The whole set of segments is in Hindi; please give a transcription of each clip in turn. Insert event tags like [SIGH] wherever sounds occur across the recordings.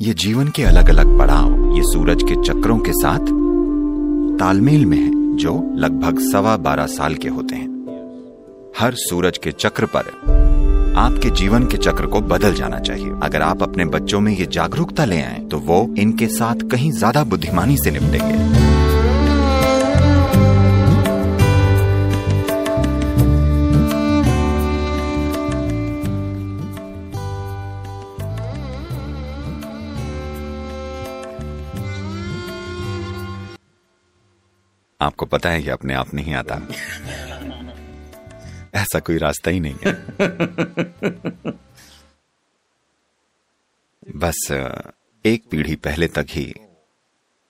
ये जीवन के अलग अलग पड़ाव, ये सूरज के चक्रों के साथ तालमेल में है, जो लगभग सवा बारह साल के होते हैं। हर सूरज के चक्र पर आपके जीवन के चक्र को बदल जाना चाहिए। अगर आप अपने बच्चों में ये जागरूकता ले आए तो वो इनके साथ कहीं ज़्यादा बुद्धिमानी से निपटेंगे। आपको पता है कि अपने आप नहीं आता। ऐसा कोई रास्ता ही नहीं है। बस, एक पीढ़ी पहले तक ही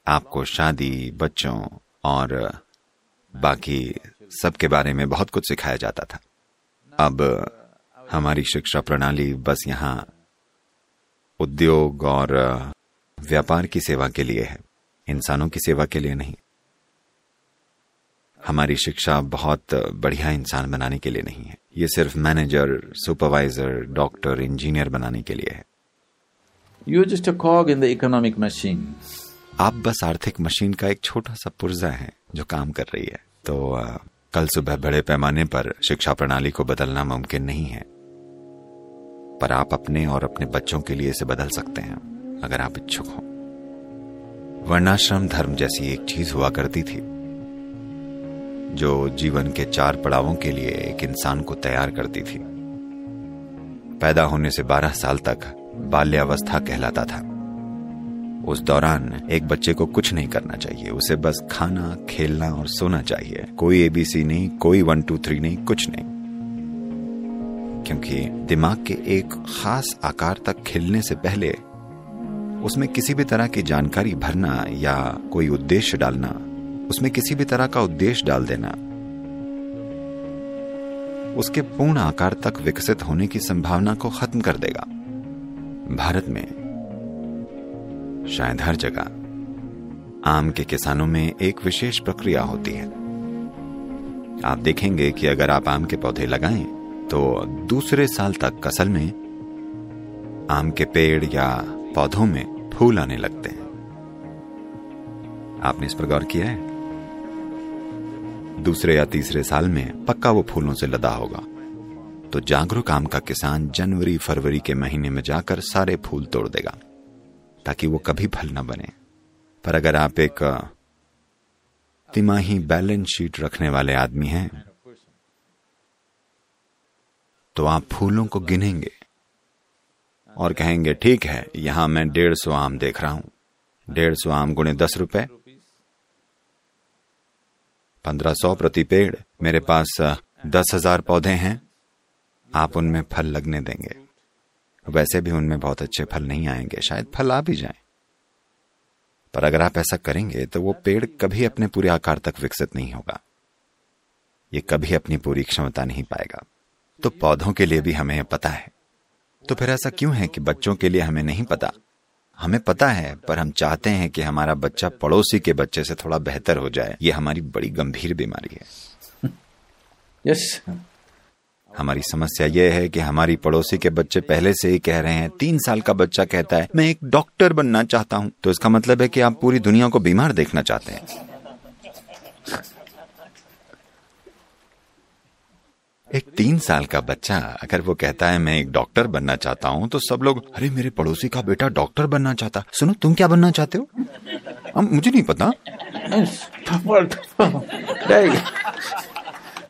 आपको शादी, बच्चों और बाकी सबके बारे में बहुत कुछ सिखाया जाता था। अब हमारी शिक्षा प्रणाली बस यहाँ उद्योग और व्यापार की सेवा के लिए है। इंसानों की सेवा के लिए नहीं। हमारी शिक्षा बहुत बढ़िया इंसान बनाने के लिए नहीं है। ये सिर्फ़ मैनेजर सुपरवाइजर डॉक्टर इंजीनियर बनाने के लिए है। You just a cog in the economic machine आप बस आर्थिक मशीन का एक छोटा सा पुर्जा है जो काम कर रही है। तो आ, कल सुबह बड़े पैमाने पर शिक्षा प्रणाली को बदलना मुमकिन नहीं है। पर आप अपने और अपने बच्चों के लिए इसे बदल सकते हैं अगर आप इच्छुक हो। वर्णाश्रम धर्म जैसी एक चीज़ हुआ करती थी। जो जीवन के चार पड़ावों के लिए एक इंसान को तैयार करती थी। पैदा होने से बारह साल तक बाल्यावस्था कहलाता था। उस दौरान एक बच्चे को कुछ नहीं करना चाहिए, उसे बस खाना, खेलना और सोना चाहिए। कोई एबीसी नहीं, कोई वन, टू, थ्री नहीं, कुछ नहीं। क्योंकि दिमाग के एक खास आकार तक खिलने से पहले उसमें किसी भी तरह की जानकारी भरना या कोई उद्देश्य डालना उसमें किसी भी तरह का उद्देश्य डाल देना। उसके पूर्ण आकार तक विकसित होने की संभावना को खत्म कर देगा। भारत में, शायद हर जगह, आम के किसानों में एक विशेष प्रक्रिया होती है। आप देखेंगे कि अगर आप आम के पौधे लगाएँ तो दूसरे साल तक कसल में आम के पेड़ या पौधों में फूल आने लगते हैं। आपने इस पर गौर किया है? दूसरे या तीसरे साल में पक्का वो फूलों से लदा होगा। तो जागरूक आम का किसान जनवरी, फरवरी के महीने में जाकर सारे फूल तोड़ देगा, ताकि वो कभी फल न बने। पर अगर आप एक तिमाही बैलेंस शीट रखने वाले आदमी हैं तो आप फूलों को गिनेंगे और कहेंगे, ठीक है, यहाँ मैं डेढ़ सौ आम देख रहा हूँ। डेढ़ सौ आम गुणे दस रुपए पंद्रह सौ प्रति पेड़, मेरे पास दस हज़ार पौधे हैं। आप उनमें फल लगने देंगे। वैसे भी उनमें बहुत अच्छे फल नहीं आएँगे, शायद फल आ भी जाए। पर अगर आप ऐसा करेंगे तो वो पेड़ कभी अपने पूरे आकार तक विकसित नहीं होगा। ये कभी अपनी पूरी क्षमता नहीं पाएगा। तो पौधों के लिए भी हमें पता है। तो फिर ऐसा क्यों है कि बच्चों के लिए हमें नहीं पता? हमें पता है पर हम चाहते हैं कि हमारा बच्चा पड़ोसी के बच्चे से थोड़ा बेहतर हो जाए। ये हमारी बड़ी गंभीर बीमारी है। यस हमारी समस्या यह है कि हमारी पड़ोसी के बच्चे पहले से ही कह रहे हैं तीन साल का बच्चा कहता है मैं एक डॉक्टर बनना चाहता हूँ। तो इसका मतलब है कि आप पूरी दुनिया को बीमार देखना चाहते हैं। एक तीन साल का बच्चा, अगर वो कहता है, मैं एक डॉक्टर बनना चाहता हूँ तो सब लोग, अरे, मेरे पड़ोसी का बेटा डॉक्टर बनना चाहता। सुनो, तुम क्या बनना चाहते हो? हम मुझे नहीं पता।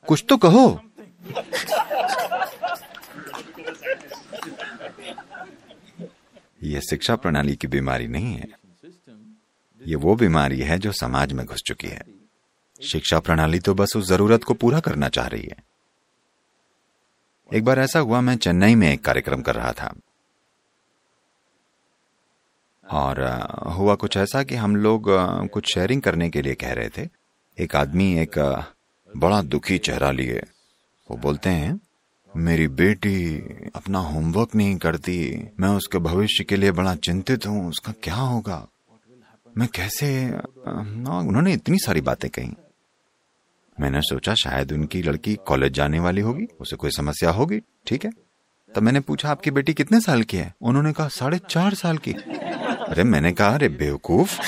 कुछ तो कहो। ये शिक्षा प्रणाली की बीमारी नहीं है। ये वो बीमारी है जो समाज में घुस चुकी है। शिक्षा प्रणाली तो बस उस ज़रूरत को पूरा करना चाह रही है। एक बार ऐसा हुआ, मैं चेन्नई में एक कार्यक्रम कर रहा था। और हुआ कुछ ऐसा कि हम लोग कुछ शेयरिंग करने के लिए कह रहे थे। एक आदमी एक बड़ा दुखी चेहरा लिए। वो बोलते हैं, मेरी बेटी अपना होमवर्क नहीं करती। मैं उसके भविष्य के लिए बड़ा चिंतित हूँ। उसका क्या होगा? मैं कैसे उन्होंने इतनी सारी बातें कही। मैंने सोचा शायद उनकी लड़की कॉलेज जाने वाली होगी, उसे कोई समस्या होगी, ठीक है? तब मैंने पूछा, आपकी बेटी कितने साल की है? उन्होंने कहा, साढ़े चार साल की। अरे, मैंने कहा, अरे, बेवकूफ़।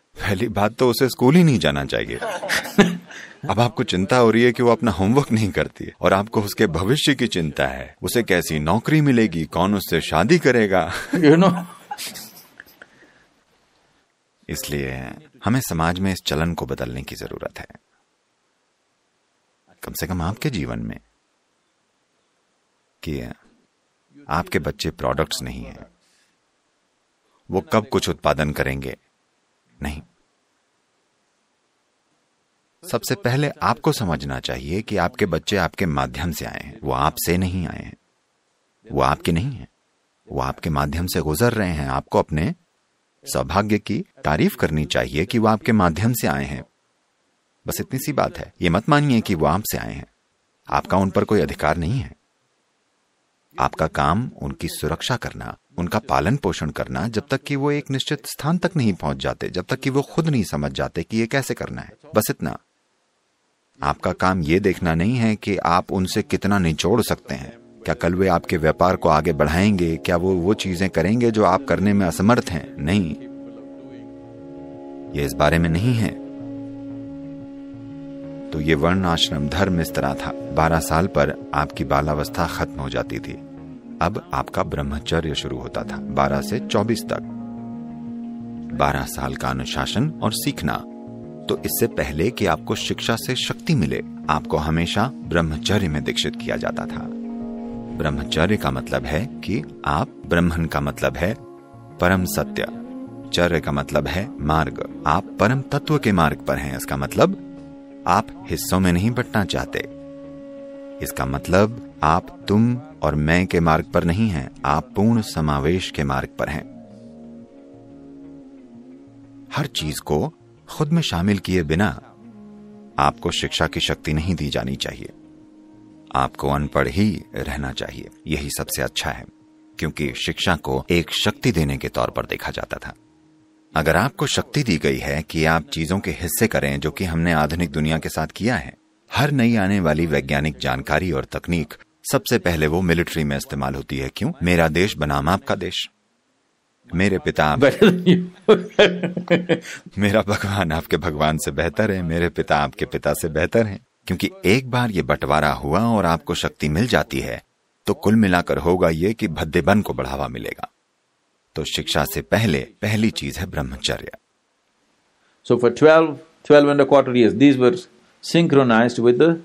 पहली बात तो उसे स्कूल ही नहीं जाना चाहिए। अब आपको चिंता हो रही है कि वो अपना होमवर्क नहीं करती और आपको उसके भविष्य की चिंता है। उसे कैसी नौकरी मिलेगी, कौन उससे शादी करेगा? You know? इसलिए हमें समाज में इस चलन को बदलने की ज़रूरत है। कम से कम आपके जीवन में कि आपके बच्चे प्रोडक्ट्स नहीं हैं। वो कब कुछ उत्पादन करेंगे? नहीं। सबसे पहले आपको समझना चाहिए कि आपके बच्चे आपके माध्यम से आए हैं। वो आपसे नहीं आए हैं। वो आपके नहीं है। वो आपके माध्यम से गुजर रहे हैं। आपको अपने सौभाग्य की तारीफ़ करनी चाहिए कि वो आपके माध्यम से आए हैं। बस इतनी सी बात है, ये मत मानिए कि वो आपसे आए हैं। आपका उन पर कोई अधिकार नहीं है। आपका काम उनकी सुरक्षा करना, उनका पालन पोषण करना, जब तक कि वो एक निश्चित स्थान तक नहीं पहुँच जाते, जब तक कि वो खुद नहीं समझ जाते कि ये कैसे करना है। बस इतना। आपका काम ये देखना नहीं है कि आप उनसे कितना निचोड़ सकते हैं। क्या कल वे आपके व्यापार को आगे बढ़ाएँगे? क्या वो वो चीज़ें करेंगे जो आप करने में असमर्थ हैं? नहीं। ये इस बारे में नहीं है। तो ये वर्ण आश्रम धर्म इस तरह था। बारह साल पर आपकी बालावस्था खत्म हो जाती थी। अब आपका ब्रह्मचर्य शुरू होता था, बारह से चौबीस तक। बारह साल का अनुशासन और सीखना। तो इससे पहले कि आपको शिक्षा से शक्ति मिले, आपको हमेशा ब्रह्मचर्य में दीक्षित किया जाता था। ब्रह्मचर्य का मतलब है कि आप ब्रह्मन का मतलब है परम सत्य। चर्य का मतलब है मार्ग। आप परम तत्व के मार्ग पर हैं। इसका मतलब आप हिस्सों में नहीं बटना चाहते। इसका मतलब आप तुम और मैं के मार्ग पर नहीं हैं। आप पूर्ण समावेश के मार्ग पर हैं। हर चीज़ को खुद में शामिल किए बिना आपको शिक्षा की शक्ति नहीं दी जानी चाहिए। आपको अनपढ़ ही रहना चाहिए। यही सबसे अच्छा है क्योंकि शिक्षा को एक शक्ति देने के तौर पर देखा जाता था। अगर आपको शक्ति दी गई है कि आप चीज़ों के हिस्से करें जो कि हमने आधुनिक दुनिया के साथ किया है हर नई आने वाली वैज्ञानिक जानकारी और तकनीक सबसे पहले वो मिलिट्री में इस्तेमाल होती है। क्यों? मेरा देश बनाम आपका देश। मेरे पिता. [LAUGHS] मेरा भगवान आपके भगवान से बेहतर है मेरे पिता आपके पिता से बेहतर हैं। क्योंकि एक बार ये बंटवारा हुआ और आपको शक्ति मिल जाती है तो कुल मिलाकर होगा ये कि भद्देबन को बढ़ावा मिलेगा। तो शिक्षा से पहले पहली चीज़ है ब्रह्मचर्य। For 12, 12 and a quarter these these were with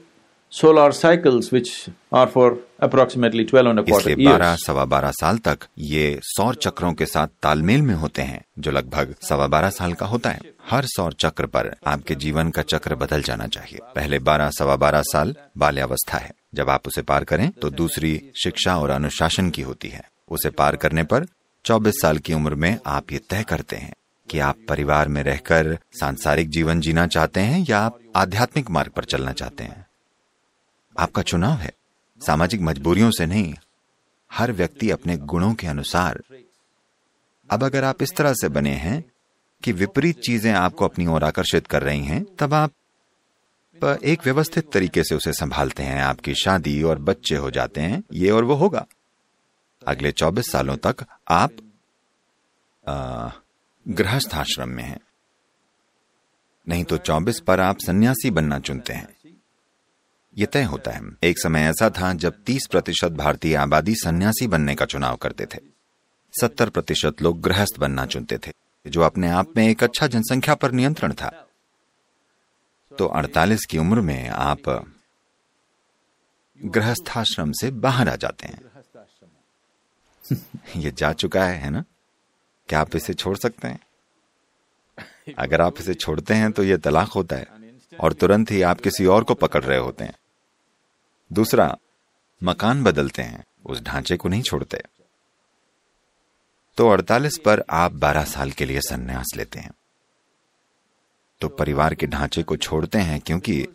solar cycles which are for approximately 12 and a quarter इसलिए बारह सवा बारह साल तक ये सौर चक्रों के साथ तालमेल में होते हैं जो लगभग सवा बारह साल का होता है। हर सौर चक्र पर आपके जीवन का चक्र बदल जाना चाहिए। पहले बारह सवा बारह साल बाल्यावस्था है। जब आप उसे पार करें तो दूसरी शिक्षा और अनुशासन की होती है। उसे पार करने पर चौबीस साल की उम्र में आप ये तय करते हैं कि आप परिवार में रहकर सांसारिक जीवन जीना चाहते हैं या आप आध्यात्मिक मार्ग पर चलना चाहते हैं। आपका चुनाव है। सामाजिक मजबूरियों से नहीं, हर व्यक्ति अपने गुणों के अनुसार। अब अगर आप इस तरह से बने हैं कि विपरीत चीज़ें आपको अपनी ओर आकर्षित कर रही हैं, तब आप एक व्यवस्थित तरीके से उसे संभालते हैं। आपकी शादी और बच्चे हो जाते हैं, ये और वो होगा। अगले 24 सालों तक आप गृहस्थ आश्रम में हैं। नहीं तो 24 पर आप सन्यासी बनना चुनते हैं। ये तय होता है। एक समय ऐसा था जब 30 प्रतिशत भारतीय आबादी सन्यासी बनने का चुनाव करते थे। 70 प्रतिशत लोग गृहस्थ बनना चुनते थे, जो अपने आप में एक अच्छा जनसंख्या पर नियंत्रण था। तो 48 की उम्र में आप गृहस्थाश्रम से बाहर आ जाते हैं। [LAUGHS] ये जा चुका है है ना? क्या आप इसे छोड़ सकते हैं? अगर आप इसे छोड़ते हैं तो ये तलाक होता है और तुरंत ही आप किसी और को पकड़ रहे होते हैं। दूसरा, मकान बदलते हैं, उस ढांचे को नहीं छोड़ते। तो 48 पर आप 12 साल के लिए संन्यास लेते हैं। तो परिवार के ढांचे को छोड़ते हैं, क्योंकि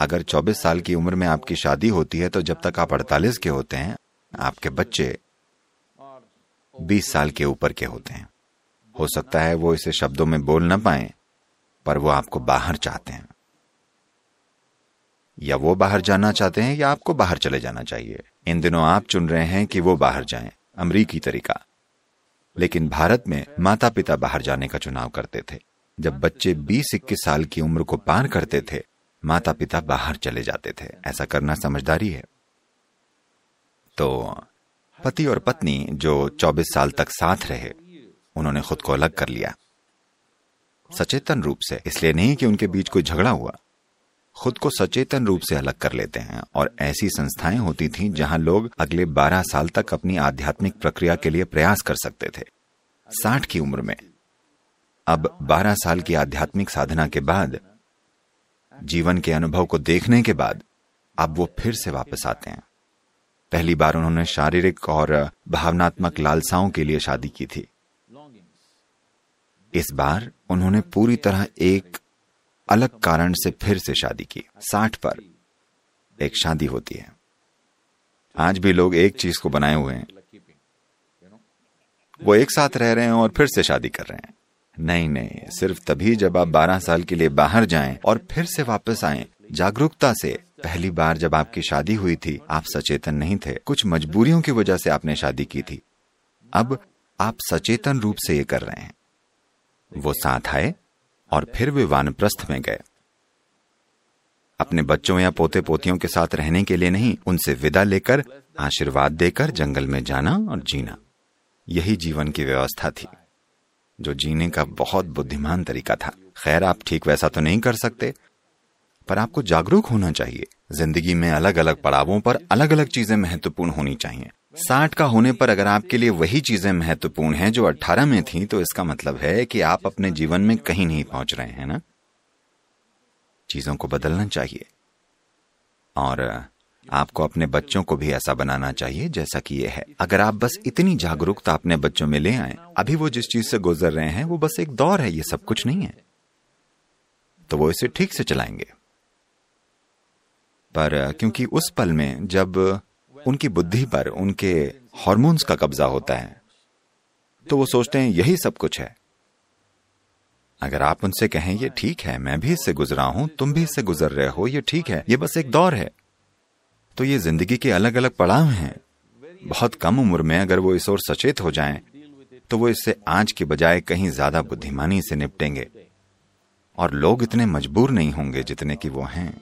अगर 24 साल की उम्र में आपकी शादी होती है तो जब तक आप 48 के होते हैं, आपके बच्चे 20 साल के ऊपर के होते हैं। हो सकता है वो इसे शब्दों में बोल ना पाए, पर वो आपको बाहर चाहते हैं। या वो बाहर जाना चाहते हैं या आपको बाहर चले जाना चाहिए। इन दिनों आप चुन रहे हैं कि वो बाहर जाएँ, अमरीकी तरीका। लेकिन भारत में माता पिता बाहर जाने का चुनाव करते थे। जब बच्चे 20-21 साल की उम्र को पार करते थे माता पिता बाहर चले जाते थे। ऐसा करना समझदारी है। तो पति और पत्नी जो 24 साल तक साथ रहे, उन्होंने खुद को अलग कर लिया। सचेतन रूप से, इसलिए नहीं कि उनके बीच कोई झगड़ा हुआ। खुद को सचेतन रूप से अलग कर लेते हैं और ऐसी संस्थाएँ होती थीं जहाँ लोग अगले 12 साल तक अपनी आध्यात्मिक प्रक्रिया के लिए प्रयास कर सकते थे। साठ की उम्र में। अब 12 साल की आध्यात्मिक साधना के बाद, जीवन के अनुभव को देखने के बाद, अब वो फिर से वापस आते हैं। पहली बार उन्होंने शारीरिक और भावनात्मक लालसाओं के लिए शादी की थी। इस बार उन्होंने पूरी तरह एक अलग कारण से फिर से शादी की। साठ पर एक शादी होती है। आज भी लोग एक चीज़ को बनाए हुए हैं। वो एक साथ रह रहे हैं और फिर से शादी कर रहे हैं। नहीं नहीं, सिर्फ़ तभी जब आप 12 साल के लिए बाहर जाएँ और फिर से वापस आएँ। जागरूकता से, पहली बार जब आपकी शादी हुई थी, आप सचेतन नहीं थे। कुछ मजबूरियों की वजह से आपने शादी की थी। अब आप सचेतन रूप से ये कर रहे हैं। वो साथ आए? और फिर वे वानप्रस्थ में गए। अपने बच्चों या पोते पोतियों के साथ रहने के लिए नहीं, उनसे विदा लेकर, आशीर्वाद देकर जंगल में जाना और जीना। यही जीवन की व्यवस्था थी, जो जीने का बहुत बुद्धिमान तरीका था। खैर, आप ठीक वैसा तो नहीं कर सकते, पर आपको जागरूक होना चाहिए। ज़िंदगी में अलग अलग पड़ावों पर अलग अलग चीज़ें महत्वपूर्ण होनी चाहिए। साठ का होने पर अगर आपके लिए वही चीज़ें महत्वपूर्ण हैं जो अट्ठारह में थी तो इसका मतलब है कि आप अपने जीवन में कहीं नहीं पहुँच रहे हैं ना? चीज़ों को बदलना चाहिए। और, आपको अपने बच्चों को भी ऐसा बनाना चाहिए, जैसा कि ये है। अगर आप बस इतनी जागरूकता अपने बच्चों में ले आए, अभी वो जिस चीज़ से गुजर रहे हैं, वो बस एक दौर है, ये सब कुछ नहीं है। तो वो इसे ठीक से चलाएँगे। पर, क्योंकि उस पल में जब उनकी बुद्धि पर उनके हॉर्मोन्स का कब्जा होता है। तो वो सोचते हैं यही सब कुछ है। अगर आप उनसे कहें ये ठीक है मैं भी इससे गुजरा हूँ तुम भी इससे गुजर रहे हो ये ठीक है ये बस एक दौर है। तो ये ज़िंदगी के अलग अलग पड़ाव हैं। बहुत कम उम्र में अगर वो इस ओर सचेत हो जाएँ, तो वो इससे आज के बजाय कहीं ज़्यादा बुद्धिमानी से निपटेंगे। और लोग इतने मजबूर नहीं होंगे जितने कि वो हैं।